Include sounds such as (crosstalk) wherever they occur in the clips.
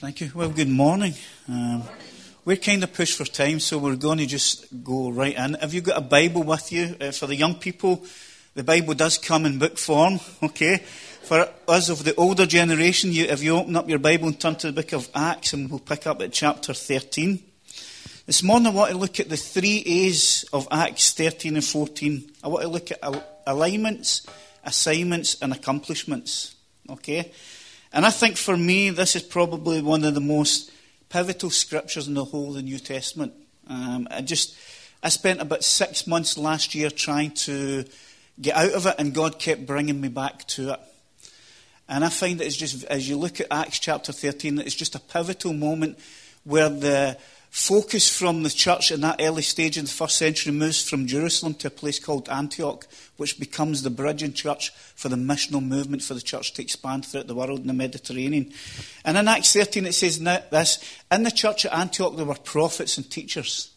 Thank you. Well, good morning. Um, we're kind of pushed for time, so we're going to just go right in. Have you got a Bible with you? Uh, for the young people, the Bible does come in book form, (laughs) okay? For us of the older generation, you, if you open up your Bible and turn to the book of Acts, and we'll pick up at chapter 13. This morning, I want to look at the three A's of Acts 13 and 14. I want to look at alignments, assignments, and accomplishments, okay? And I think for me, this is probably one of the most pivotal scriptures in the whole of the New Testament. Um, I just, I spent about six months last year trying to get out of it, and God kept bringing me back to it. And I find that it's just, as you look at Acts chapter 13, that it's just a pivotal moment where the focus from the church in that early stage in the first century moves from Jerusalem to a place called Antioch, which becomes the bridging church for the missional movement for the church to expand throughout the world in the Mediterranean. And in Acts 13 it says this In the church at Antioch there were prophets and teachers.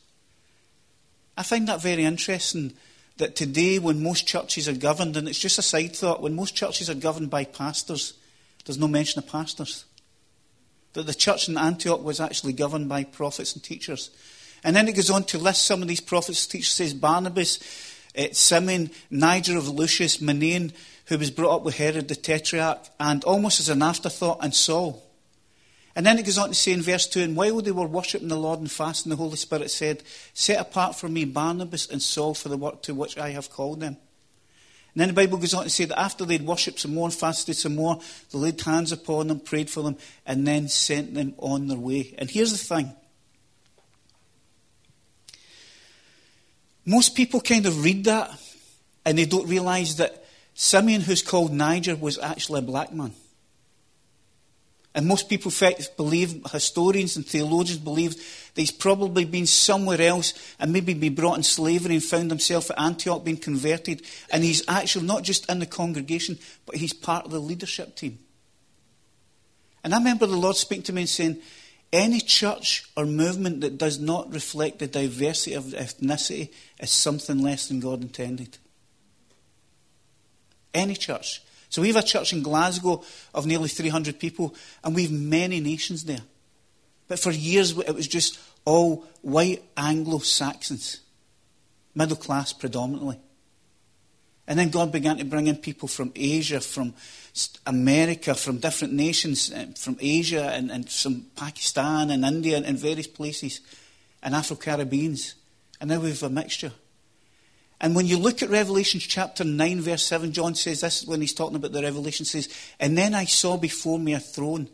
I find that very interesting that today, when most churches are governed, and it's just a side thought, when most churches are governed by pastors, there's no mention of pastors that the church in Antioch was actually governed by prophets and teachers. And then it goes on to list some of these prophets and teachers. Says Barnabas, uh, Simeon, Niger of Lucius, Manaen, who was brought up with Herod the Tetrarch, and almost as an afterthought, and Saul. And then it goes on to say in verse 2 And while they were worshipping the Lord and fasting, the Holy Spirit said, Set apart for me Barnabas and Saul for the work to which I have called them. And then the Bible goes on to say that after they'd worshipped some more and fasted some more, they laid hands upon them, prayed for them, and then sent them on their way. And here's the thing most people kind of read that and they don't realize that Simeon, who's called Niger, was actually a black man. And most people believe, historians and theologians believe, that he's probably been somewhere else and maybe been brought in slavery and found himself at Antioch being converted. And he's actually not just in the congregation, but he's part of the leadership team. And I remember the Lord speaking to me and saying, any church or movement that does not reflect the diversity of ethnicity is something less than God intended. Any church. So we have a church in Glasgow of nearly 300 people, and we have many nations there. But for years, it was just all white Anglo Saxons, middle class predominantly. And then God began to bring in people from Asia, from America, from different nations, eh, from Asia and, and from Pakistan and India and, and various places, and Afro Caribbeans. And now we have a mixture. And when you look at Revelation chapter 9, verse 7, John says this when he's talking about the revelation says, And then I saw before me a throne,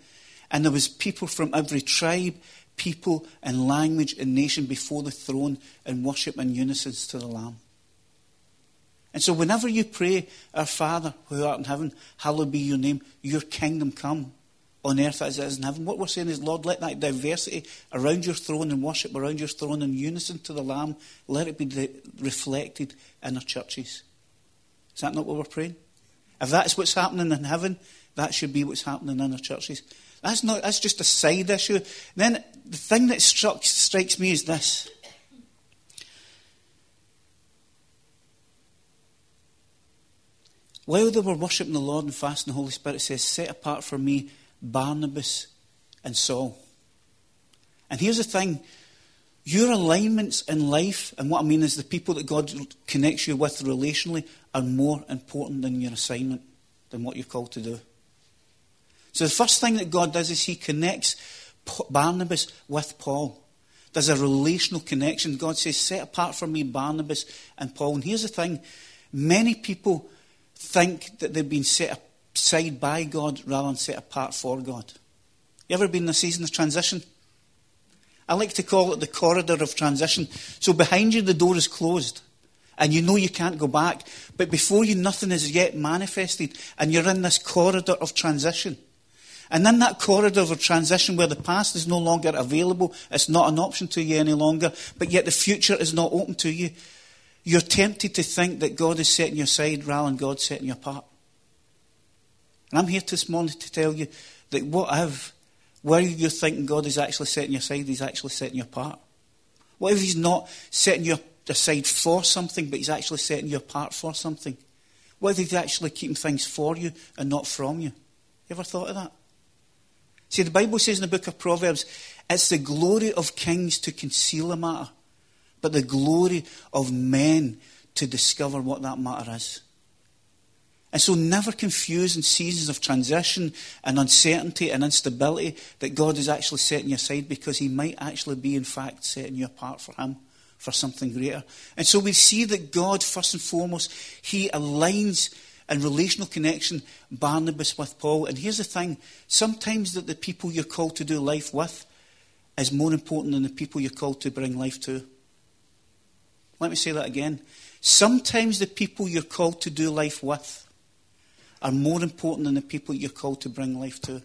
and there was people from every tribe, people, and language and nation before the throne and worship and unison to the Lamb. And so whenever you pray, Our Father who art in heaven, hallowed be your name, your kingdom come on earth as it is in heaven. What we're saying is, Lord, let that diversity around your throne and worship around your throne in unison to the Lamb, let it be reflected in our churches. Is that not what we're praying? If that's what's happening in heaven, that should be what's happening in our churches. That's not that's just a side issue. Then the thing that struck, strikes me is this. While they were worshipping the Lord and fasting, the Holy Spirit says, Set apart for me Barnabas, and Saul. And here's the thing your alignments in life, and what I mean is the people that God connects you with relationally, are more important than your assignment, than what you're called to do. So the first thing that God does is He connects Barnabas with Paul. There's a relational connection. God says, Set apart for me Barnabas and Paul. And here's the thing many people think that they've been set aside by God rather than set apart for God. You ever been in a season of transition? I like to call it the corridor of transition. So behind you, the door is closed. And you know you can't go back. But before you, nothing is yet manifested. And you're in this corridor of transition. And in that corridor of transition where the past is no longer available, it's not an option to you any longer, but yet the future is not open to you, you're tempted to think that God is setting you aside rather than God setting you apart. And I'm here this morning to tell you that what if, where you're thinking God is actually setting you aside, He's actually setting you apart? What if He's not setting you aside for something, but He's actually setting you apart for something? What if He's actually keeping things for you and not from you? You ever thought of that? See, the Bible says in the book of Proverbs, it's the glory of kings to conceal a matter, but the glory of men to discover what that matter is. And so never confuse in seasons of transition and uncertainty and instability that God is actually setting you aside because he might actually be, in fact, setting you apart for him, for something greater. And so we see that God, first and foremost, he aligns in relational connection Barnabas with Paul. And here's the thing sometimes that the people you're called to do life with is more important than the people you're called to bring life to. Let me say that again. Sometimes the people you're called to do life with are more important than the people you're called to bring life to.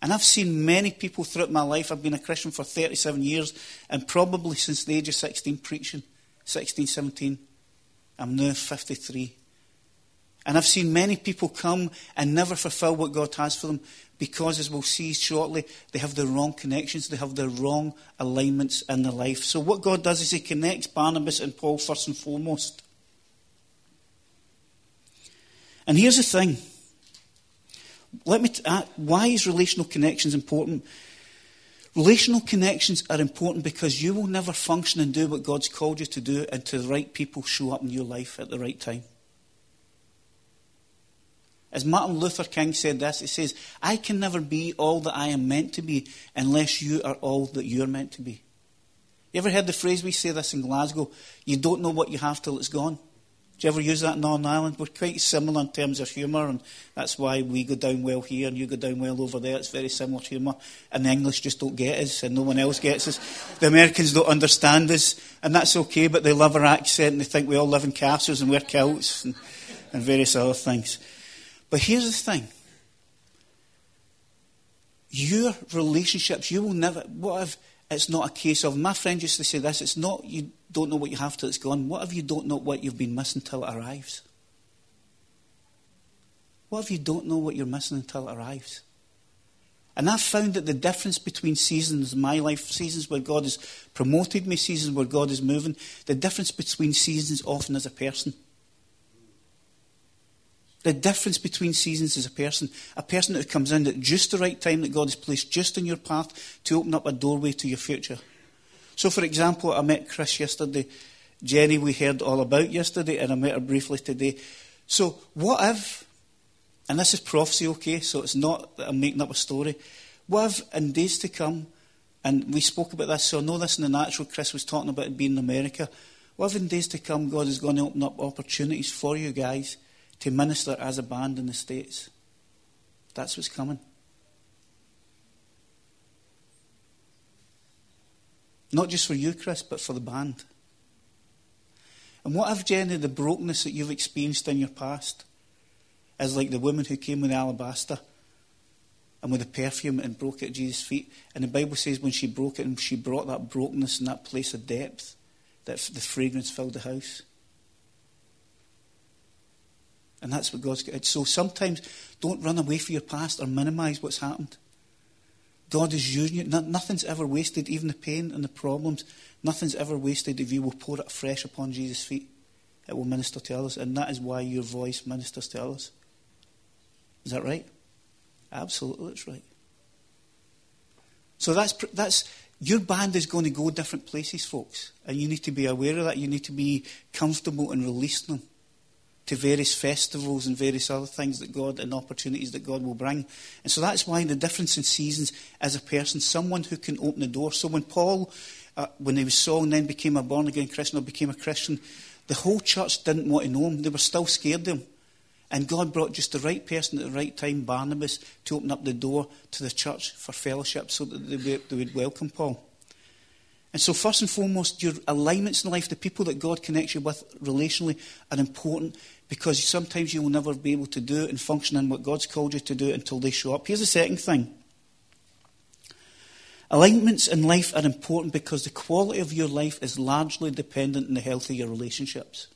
And I've seen many people throughout my life. I've been a Christian for 37 years and probably since the age of 16 preaching, 16, 17. I'm now 53. And I've seen many people come and never fulfill what God has for them because, as we'll see shortly, they have the wrong connections, they have the wrong alignments in their life. So, what God does is He connects Barnabas and Paul first and foremost. And here's the thing. Let me t- uh, why is relational connections important? Relational connections are important because you will never function and do what God's called you to do until the right people show up in your life at the right time. As Martin Luther King said this, he says, I can never be all that I am meant to be unless you are all that you're meant to be. You ever heard the phrase, we say this in Glasgow, you don't know what you have till it's gone? Do you ever use that in Northern Ireland? We're quite similar in terms of humour, and that's why we go down well here and you go down well over there. It's very similar humour. And the English just don't get us, and no one else gets us. The Americans don't understand us, and that's okay, but they love our accent and they think we all live in castles and wear kilts and, and various other things. But here's the thing your relationships, you will never, what if it's not a case of, my friend used to say this, it's not you don't know what you have till it's gone. What if you don't know what you've been missing till it arrives? What if you don't know what you're missing until it arrives? And I've found that the difference between seasons in my life, seasons where God has promoted me, seasons where God is moving, the difference between seasons often is a person. The difference between seasons is a person. A person that comes in at just the right time that God has placed just in your path to open up a doorway to your future. So, for example, I met Chris yesterday. Jenny, we heard all about yesterday, and I met her briefly today. So, what if, and this is prophecy, okay, so it's not that I'm making up a story. What if in days to come, and we spoke about this, so I know this in the natural, Chris was talking about it being in America. What if in days to come, God is going to open up opportunities for you guys? to minister as a band in the States. That's what's coming. Not just for you, Chris, but for the band. And what if, Jenny, the brokenness that you've experienced in your past is like the woman who came with alabaster and with the perfume and broke it at Jesus' feet? And the Bible says when she broke it and she brought that brokenness and that place of depth, that the fragrance filled the house. And that's what God's got. So sometimes don't run away from your past or minimize what's happened. God is using you. Nothing's ever wasted, even the pain and the problems. Nothing's ever wasted if you will pour it fresh upon Jesus' feet. It will minister to others. And that is why your voice ministers to others. Is that right? Absolutely, that's right. So that's, that's your band is going to go different places, folks. And you need to be aware of that. You need to be comfortable in releasing them to various festivals and various other things that God and opportunities that God will bring. And so that's why the difference in seasons as a person, someone who can open the door. So when Paul, uh, when he was Saul and then became a born again Christian or became a Christian, the whole church didn't want to know him. They were still scared of him. And God brought just the right person at the right time, Barnabas, to open up the door to the church for fellowship so that they would welcome Paul. And so, first and foremost, your alignments in life, the people that God connects you with relationally, are important because sometimes you will never be able to do and function in what God's called you to do until they show up. Here's the second thing alignments in life are important because the quality of your life is largely dependent on the health of your relationships.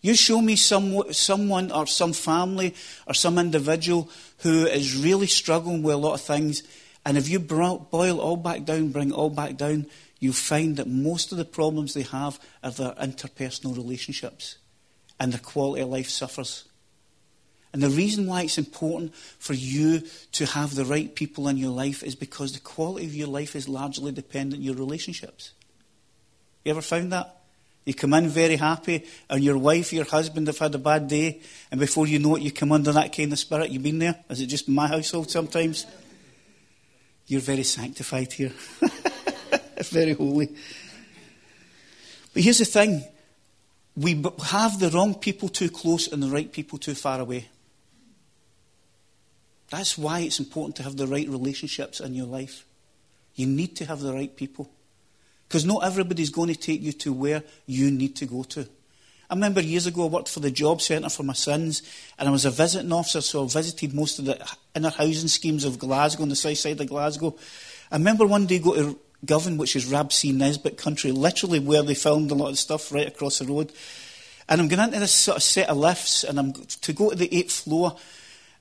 You show me some, someone or some family or some individual who is really struggling with a lot of things and if you boil all back down, bring all back down, you find that most of the problems they have are their interpersonal relationships. And their quality of life suffers. And the reason why it's important for you to have the right people in your life is because the quality of your life is largely dependent on your relationships. You ever found that? You come in very happy, and your wife, your husband have had a bad day, and before you know it, you come under that kind of spirit. You've been there? Is it just my household sometimes? You're very sanctified here. (laughs) very holy. But here's the thing we have the wrong people too close and the right people too far away. That's why it's important to have the right relationships in your life. You need to have the right people. Because not everybody's going to take you to where you need to go to. I remember years ago I worked for the job centre for my sons, and I was a visiting officer, so I visited most of the inner housing schemes of Glasgow, on the south side of Glasgow. I remember one day go to Govan, which is Rab C. Nesbitt country, literally where they filmed a lot of stuff right across the road. And I'm going into this sort of set of lifts, and I'm to go to the eighth floor,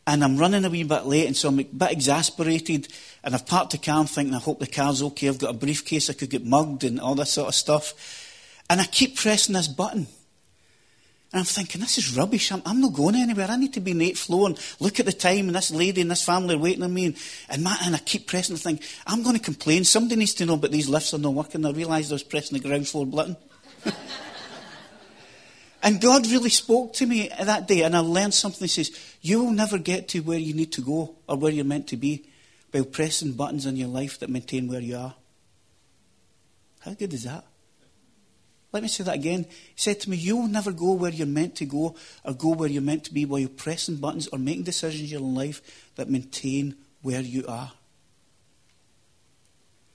and I'm running a wee bit late, and so I'm a bit exasperated. And I've parked the car, I'm thinking, I hope the car's okay. I've got a briefcase, I could get mugged, and all this sort of stuff. And I keep pressing this button. And I'm thinking, this is rubbish. I'm, I'm, not going anywhere. I need to be eighth floor and look at the time and this lady and this family are waiting on me. And, and, my, and I keep pressing the thing. I'm going to complain. Somebody needs to know, but these lifts are not working. I realised I was pressing the ground floor button. (laughs) and God really spoke to me that day and I learned something. He says, you will never get to where you need to go or where you're meant to be by pressing buttons in your life that maintain where you are. How good is that? Let me say that again. He said to me, You will never go where you're meant to go or go where you're meant to be while you're pressing buttons or making decisions in your life that maintain where you are.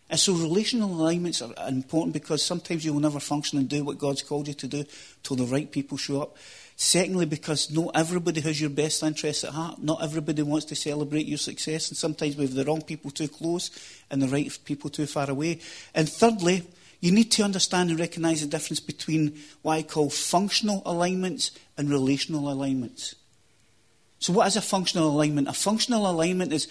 And so relational alignments are important because sometimes you will never function and do what God's called you to do till the right people show up. Secondly, because not everybody has your best interests at heart. Not everybody wants to celebrate your success, and sometimes we have the wrong people too close and the right people too far away. And thirdly, you need to understand and recognize the difference between what I call functional alignments and relational alignments. So, what is a functional alignment? A functional alignment is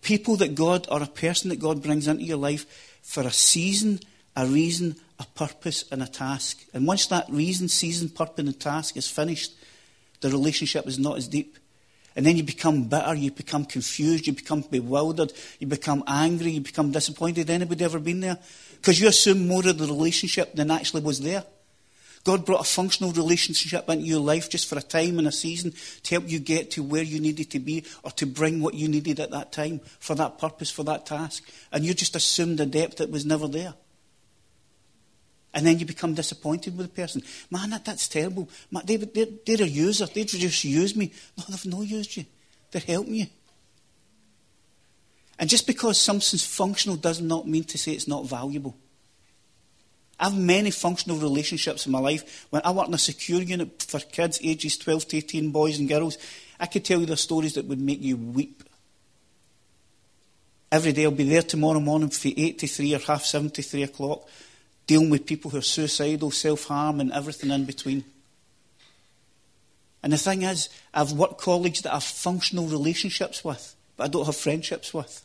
people that God or a person that God brings into your life for a season, a reason, a purpose, and a task. And once that reason, season, purpose, and task is finished, the relationship is not as deep. And then you become bitter, you become confused, you become bewildered, you become angry, you become disappointed. Anybody ever been there? Because you assume more of the relationship than actually was there. God brought a functional relationship into your life just for a time and a season to help you get to where you needed to be or to bring what you needed at that time for that purpose, for that task. And you just assumed a depth that was never there. And then you become disappointed with the person. Man, that, that's terrible. Man, they, they're, they're a user. They just use me. No, they've not used you. They're helping you. And just because something's functional does not mean to say it's not valuable. I have many functional relationships in my life. When I worked in a secure unit for kids ages 12 to 18, boys and girls, I could tell you the stories that would make you weep. Every day I'll be there tomorrow morning from 8 to 3 or half 7 to 3 o'clock dealing with people who are suicidal, self harm, and everything in between. And the thing is, I've worked colleagues that I have functional relationships with, but I don't have friendships with.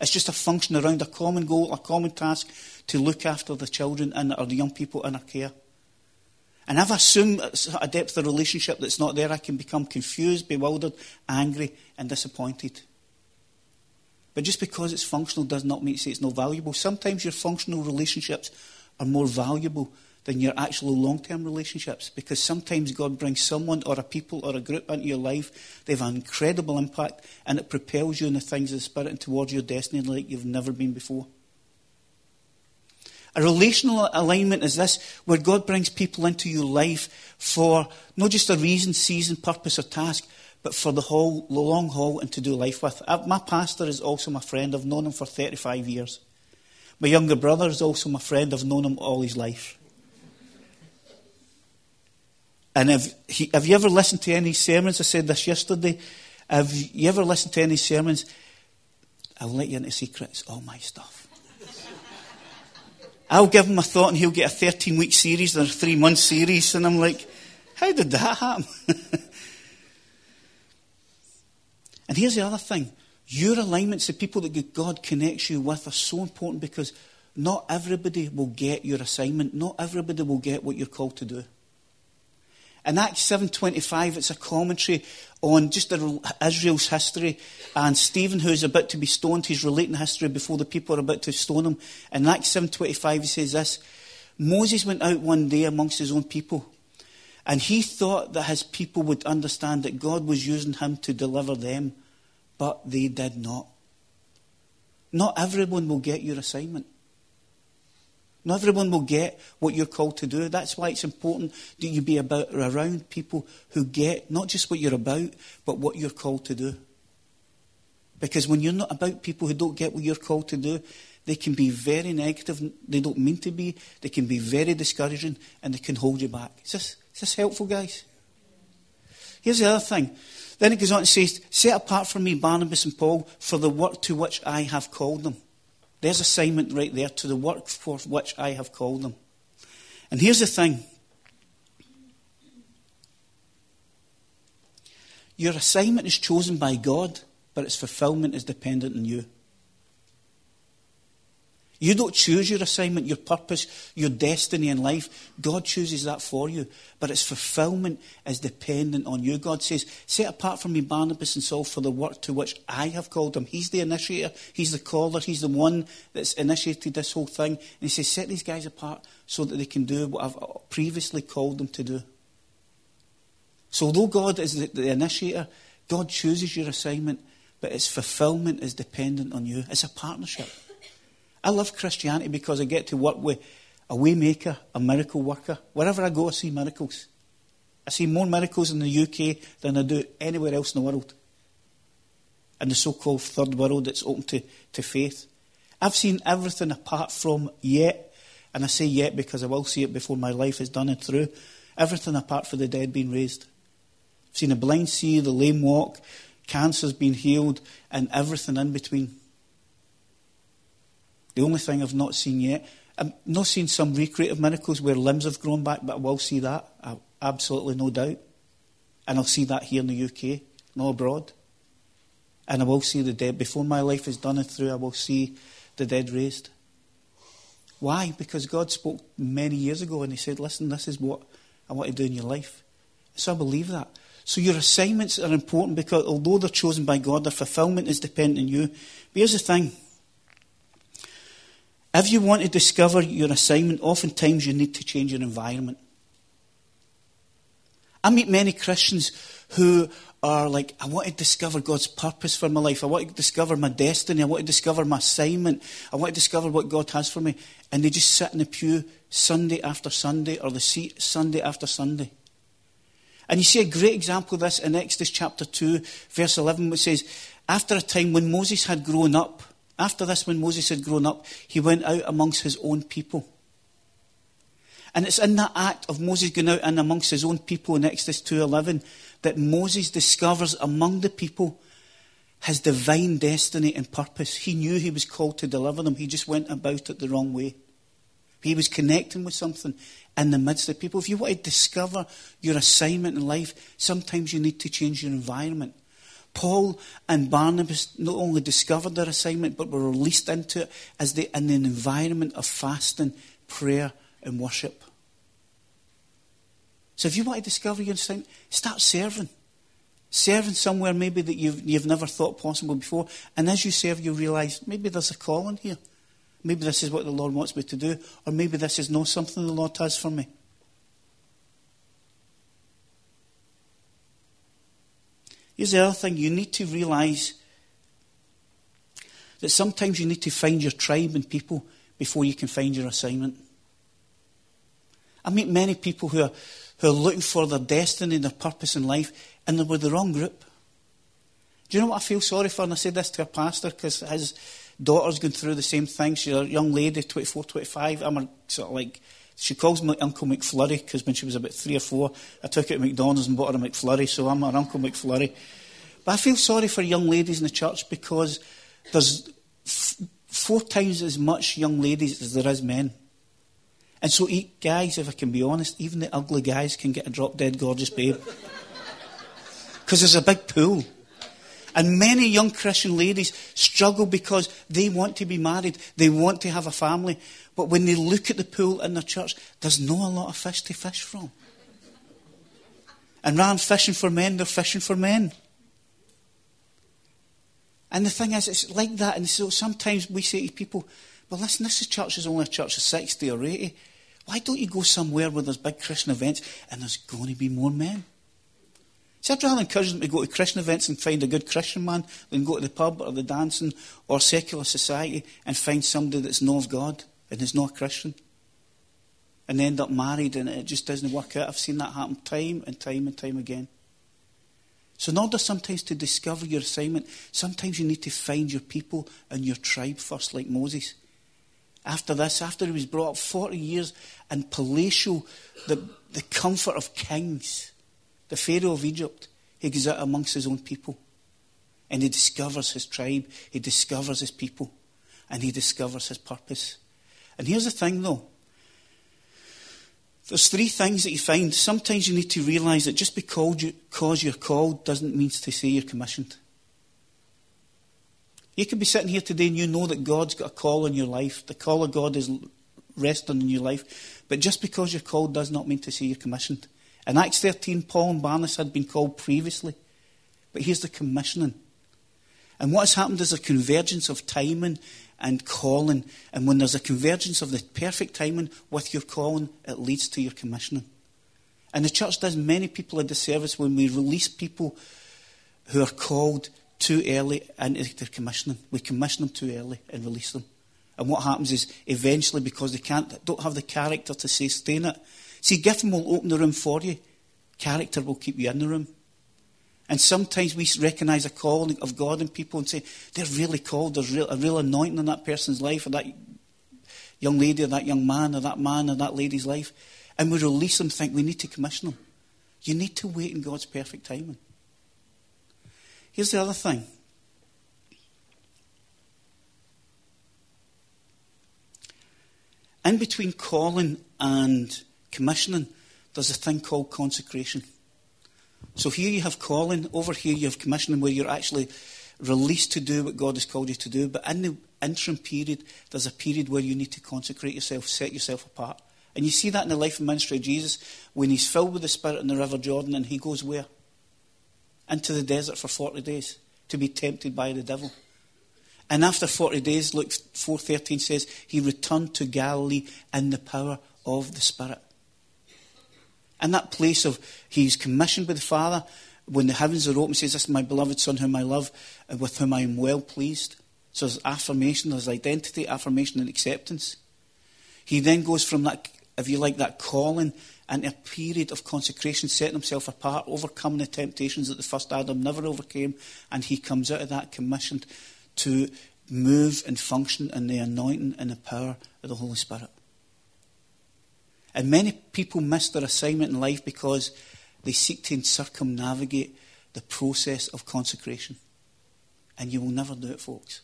It's just a function around a common goal, a common task to look after the children and or the young people in our care. And if I assume a depth of relationship that's not there, I can become confused, bewildered, angry, and disappointed. But just because it's functional does not mean to say it's not valuable. Sometimes your functional relationships are more valuable than your actual long term relationships because sometimes God brings someone or a people or a group into your life. They have an incredible impact and it propels you in the things of the Spirit and towards your destiny like you've never been before. A relational alignment is this, where God brings people into your life for not just a reason, season, purpose, or task, but for the whole, the long haul and to do life with. Uh, my pastor is also my friend. I've known him for 35 years. My younger brother is also my friend. I've known him all his life. And have, he, have you ever listened to any sermons? I said this yesterday. Have you ever listened to any sermons? I'll let you into secrets. All my stuff. (laughs) I'll give him a thought and he'll get a 13 week series or a three month series. And I'm like, how did that happen? (laughs) And here's the other thing your alignments, the people that God connects you with, are so important because not everybody will get your assignment, not everybody will get what you're called to do. In Acts 7.25, it's a commentary on just Israel's history. And Stephen, who's about to be stoned, he's relating history before the people are about to stone him. In Acts 7.25, he says this, Moses went out one day amongst his own people. And he thought that his people would understand that God was using him to deliver them. But they did not. Not everyone will get your assignment. Not everyone will get what you're called to do. That's why it's important that you be about around people who get not just what you're about, but what you're called to do. Because when you're not about people who don't get what you're called to do, they can be very negative. They don't mean to be. They can be very discouraging, and they can hold you back. Is this, is this helpful, guys? Here's the other thing. Then it goes on and says, Set apart for me Barnabas and Paul for the work to which I have called them. There's assignment right there to the work for which I have called them. And here's the thing your assignment is chosen by God, but its fulfillment is dependent on you. You don't choose your assignment, your purpose, your destiny in life. God chooses that for you. But its fulfillment is dependent on you. God says, Set apart from me Barnabas and Saul for the work to which I have called them. He's the initiator, He's the caller, He's the one that's initiated this whole thing. And He says, Set these guys apart so that they can do what I've previously called them to do. So, although God is the, the initiator, God chooses your assignment, but its fulfillment is dependent on you. It's a partnership. I love Christianity because I get to work with a waymaker, a miracle worker. Wherever I go, I see miracles. I see more miracles in the UK than I do anywhere else in the world. In the so called third world that's open to, to faith. I've seen everything apart from yet, and I say yet because I will see it before my life is done and through, everything apart from the dead being raised. I've seen the blind see, the lame walk, cancer's been healed, and everything in between. The only thing I've not seen yet, I've not seen some recreative miracles where limbs have grown back, but I will see that, absolutely no doubt. And I'll see that here in the UK, not abroad. And I will see the dead. Before my life is done and through, I will see the dead raised. Why? Because God spoke many years ago and He said, Listen, this is what I want to do in your life. So I believe that. So your assignments are important because although they're chosen by God, their fulfillment is dependent on you. But here's the thing if you want to discover your assignment, oftentimes you need to change your environment. I meet many Christians who are like, I want to discover God's purpose for my life. I want to discover my destiny. I want to discover my assignment. I want to discover what God has for me. And they just sit in the pew Sunday after Sunday or the seat Sunday after Sunday. And you see a great example of this in Exodus chapter 2, verse 11, which says, After a time when Moses had grown up, after this, when Moses had grown up, he went out amongst his own people. And it's in that act of Moses going out and amongst his own people in Exodus 2.11 that Moses discovers among the people his divine destiny and purpose. He knew he was called to deliver them. He just went about it the wrong way. He was connecting with something in the midst of people. If you want to discover your assignment in life, sometimes you need to change your environment. Paul and Barnabas not only discovered their assignment, but were released into it as they in an environment of fasting, prayer, and worship. So if you want to discover your assignment, start serving. Serving somewhere maybe that you've, you've never thought possible before. And as you serve, you realize maybe there's a calling here. Maybe this is what the Lord wants me to do, or maybe this is not something the Lord has for me. Here's the other thing you need to realize that sometimes you need to find your tribe and people before you can find your assignment. I meet many people who are, who are looking for their destiny and their purpose in life, and they're with the wrong group. Do you know what I feel sorry for? And I said this to a pastor because his daughter's going through the same thing. She's a young lady, 24, 25. I'm a, sort of like she calls me Uncle McFlurry because when she was about three or four, I took her to McDonald's and bought her a McFlurry, so I'm her Uncle McFlurry. But I feel sorry for young ladies in the church because there's f- four times as much young ladies as there is men. And so, guys, if I can be honest, even the ugly guys can get a drop dead gorgeous babe. (laughs) Because there's a big pool. And many young Christian ladies struggle because they want to be married, they want to have a family, but when they look at the pool in their church, there's not a lot of fish to fish from. And rather than fishing for men, they're fishing for men. And the thing is, it's like that. And so sometimes we say to people, well, listen, this church is only a church of 60 or 80. Why don't you go somewhere where there's big Christian events and there's going to be more men? See, I'd rather encourage them to go to Christian events and find a good Christian man than go to the pub or the dancing or secular society and find somebody that's not of God and is not a Christian. And they end up married and it just doesn't work out. I've seen that happen time and time and time again. So, in order sometimes to discover your assignment, sometimes you need to find your people and your tribe first, like Moses. After this, after he was brought up 40 years in palatial, the, the comfort of kings, the Pharaoh of Egypt, he goes out amongst his own people. And he discovers his tribe, he discovers his people, and he discovers his purpose. And here's the thing though there's three things that you find. Sometimes you need to realize that just because, you, because you're called doesn't mean to say you're commissioned. You could be sitting here today and you know that God's got a call in your life. The call of God is resting in your life. But just because you're called does not mean to say you're commissioned. In Acts 13, Paul and Barnabas had been called previously. But here's the commissioning. And what has happened is a convergence of timing and calling. And when there's a convergence of the perfect timing with your calling, it leads to your commissioning. And the church does many people a disservice when we release people who are called too early into their commissioning. We commission them too early and release them. And what happens is eventually, because they can't, don't have the character to sustain it. See, gifting will open the room for you. Character will keep you in the room. And sometimes we recognize a calling of God in people and say, they're really called. There's real, a real anointing in that person's life, or that young lady, or that young man, or that man, or that lady's life. And we release them, think we need to commission them. You need to wait in God's perfect timing. Here's the other thing. In between calling and commissioning, there's a thing called consecration. So here you have calling, over here you have commissioning, where you're actually released to do what God has called you to do. But in the interim period, there's a period where you need to consecrate yourself, set yourself apart. And you see that in the life and ministry of Jesus when he's filled with the Spirit in the River Jordan and he goes where? into the desert for 40 days to be tempted by the devil. And after 40 days, Luke 4.13 says, he returned to Galilee in the power of the Spirit. And that place of, he's commissioned by the Father, when the heavens are open, says, this is my beloved Son whom I love, and with whom I am well pleased. So there's affirmation, there's identity, affirmation, and acceptance. He then goes from that, if you like, that calling and a period of consecration, setting himself apart, overcoming the temptations that the first Adam never overcame, and he comes out of that commissioned to move and function in the anointing and the power of the Holy Spirit. And many people miss their assignment in life because they seek to circumnavigate the process of consecration. And you will never do it, folks.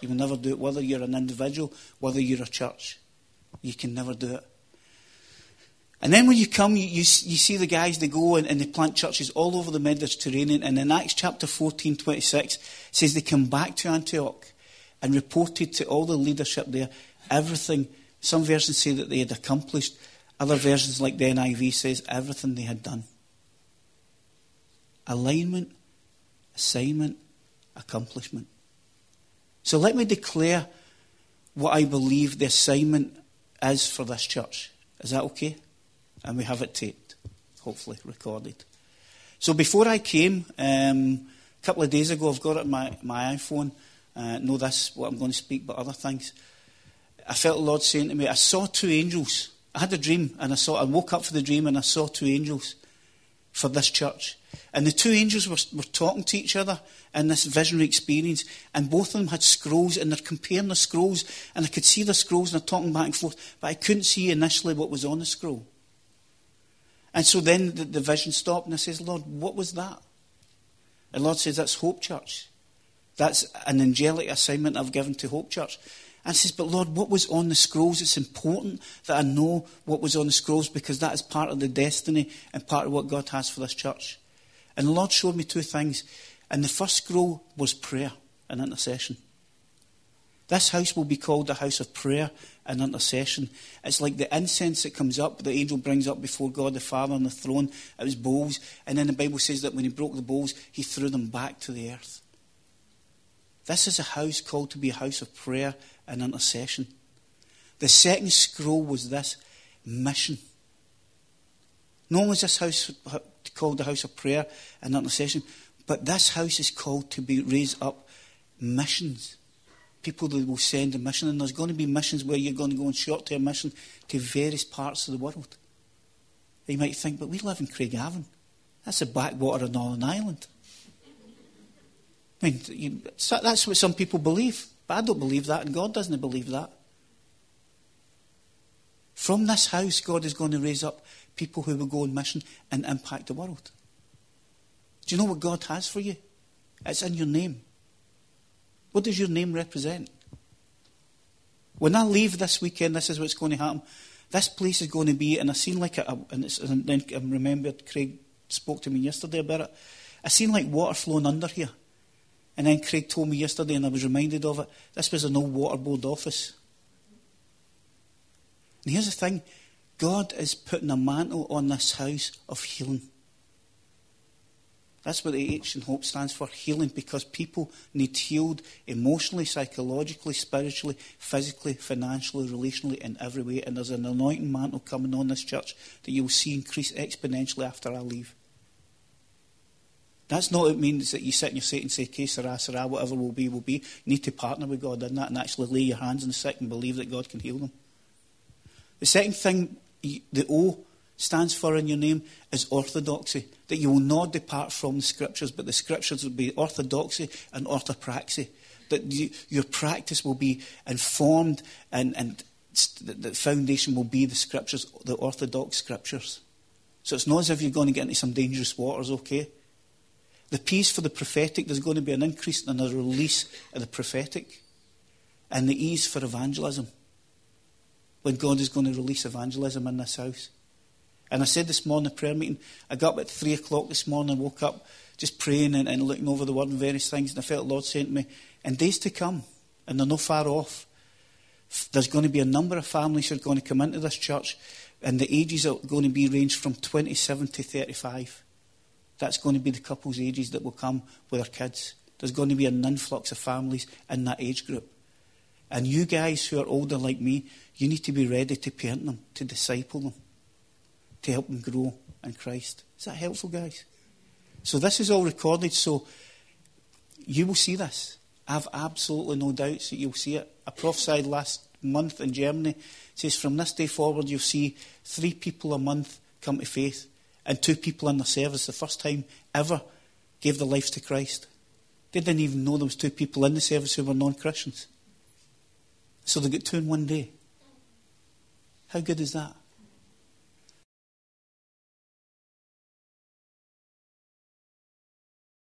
You will never do it, whether you're an individual, whether you're a church. You can never do it. And then when you come, you, you, you see the guys, they go and, and, they plant churches all over the Mediterranean. And in Acts chapter 14, 26, says they come back to Antioch and reported to all the leadership there everything. Some versions say that they had accomplished. Other versions, like the NIV, says everything they had done. Alignment, assignment, accomplishment. So let me declare what I believe the assignment is for this church. Is that okay? and we have it taped, hopefully recorded. So before I came, um, a couple of days ago, I've got it on my, my iPhone. Uh, know this, what I'm going to speak, but other things. I felt the Lord saying to me, I saw two angels. I had a dream, and I saw. I woke up for the dream, and I saw two angels for this church. And the two angels were, were talking to each other in this visionary experience, and both of them had scrolls, and they're comparing the scrolls, and I could see the scrolls, and they're talking back and forth, but I couldn't see initially what was on the scroll. And so then the, the vision stopped, and I says, Lord, what was that? And Lord says, That's Hope Church. That's an angelic assignment I've given to Hope Church. And says, But Lord, what was on the scrolls? It's important that I know what was on the scrolls because that is part of the destiny and part of what God has for this church. And the Lord showed me two things. And the first scroll was prayer and intercession. This house will be called the house of prayer and intercession. It's like the incense that comes up, the angel brings up before God the Father on the throne. It was bowls. And then the Bible says that when he broke the bowls, he threw them back to the earth. This is a house called to be a house of prayer and intercession. The second scroll was this mission. Not only is this house called the house of prayer and intercession, but this house is called to be raised up missions people that will send a mission, and there's going to be missions where you're going to go on short term mission to various parts of the world. You might think, but we live in Craigavon. That's a backwater of Northern Ireland. I mean, that's what some people believe, but I don't believe that, and God doesn't believe that. From this house, God is going to raise up people who will go on mission and impact the world. Do you know what God has for you? It's in your name. What does your name represent? When I leave this weekend, this is what's going to happen. This place is going to be, and I seen like a, and, and then I remembered Craig spoke to me yesterday about it. I seen like water flowing under here. And then Craig told me yesterday, and I was reminded of it. This was an old water board office. And here's the thing God is putting a mantle on this house of healing. That's what the H in hope stands for healing because people need healed emotionally, psychologically, spiritually, physically, financially, relationally, in every way. And there's an anointing mantle coming on this church that you'll see increase exponentially after I leave. That's not what it means that you sit in your seat and say, "Okay, Sarah, Sarah, whatever will be, will be. You need to partner with God in that and actually lay your hands on the sick and believe that God can heal them. The second thing, the O stands for in your name is orthodoxy. That you will not depart from the scriptures, but the scriptures will be orthodoxy and orthopraxy. That you, your practice will be informed and, and the foundation will be the scriptures, the orthodox scriptures. So it's not as if you're going to get into some dangerous waters, okay? The P's for the prophetic, there's going to be an increase and a release of the prophetic. And the E's for evangelism. When God is going to release evangelism in this house. And I said this morning, at prayer meeting, I got up at three o'clock this morning, woke up just praying and, and looking over the word and various things, and I felt the Lord saying to me, in days to come, and they're not far off, there's going to be a number of families who are going to come into this church, and the ages are going to be ranged from 27 to 35. That's going to be the couple's ages that will come with their kids. There's going to be an influx of families in that age group. And you guys who are older like me, you need to be ready to parent them, to disciple them to help them grow in Christ. Is that helpful, guys? So this is all recorded, so you will see this. I have absolutely no doubts that you'll see it. I prophesied last month in Germany. It says from this day forward you'll see three people a month come to faith and two people in the service the first time ever gave their lives to Christ. They didn't even know there was two people in the service who were non-Christians. So they got two in one day. How good is that?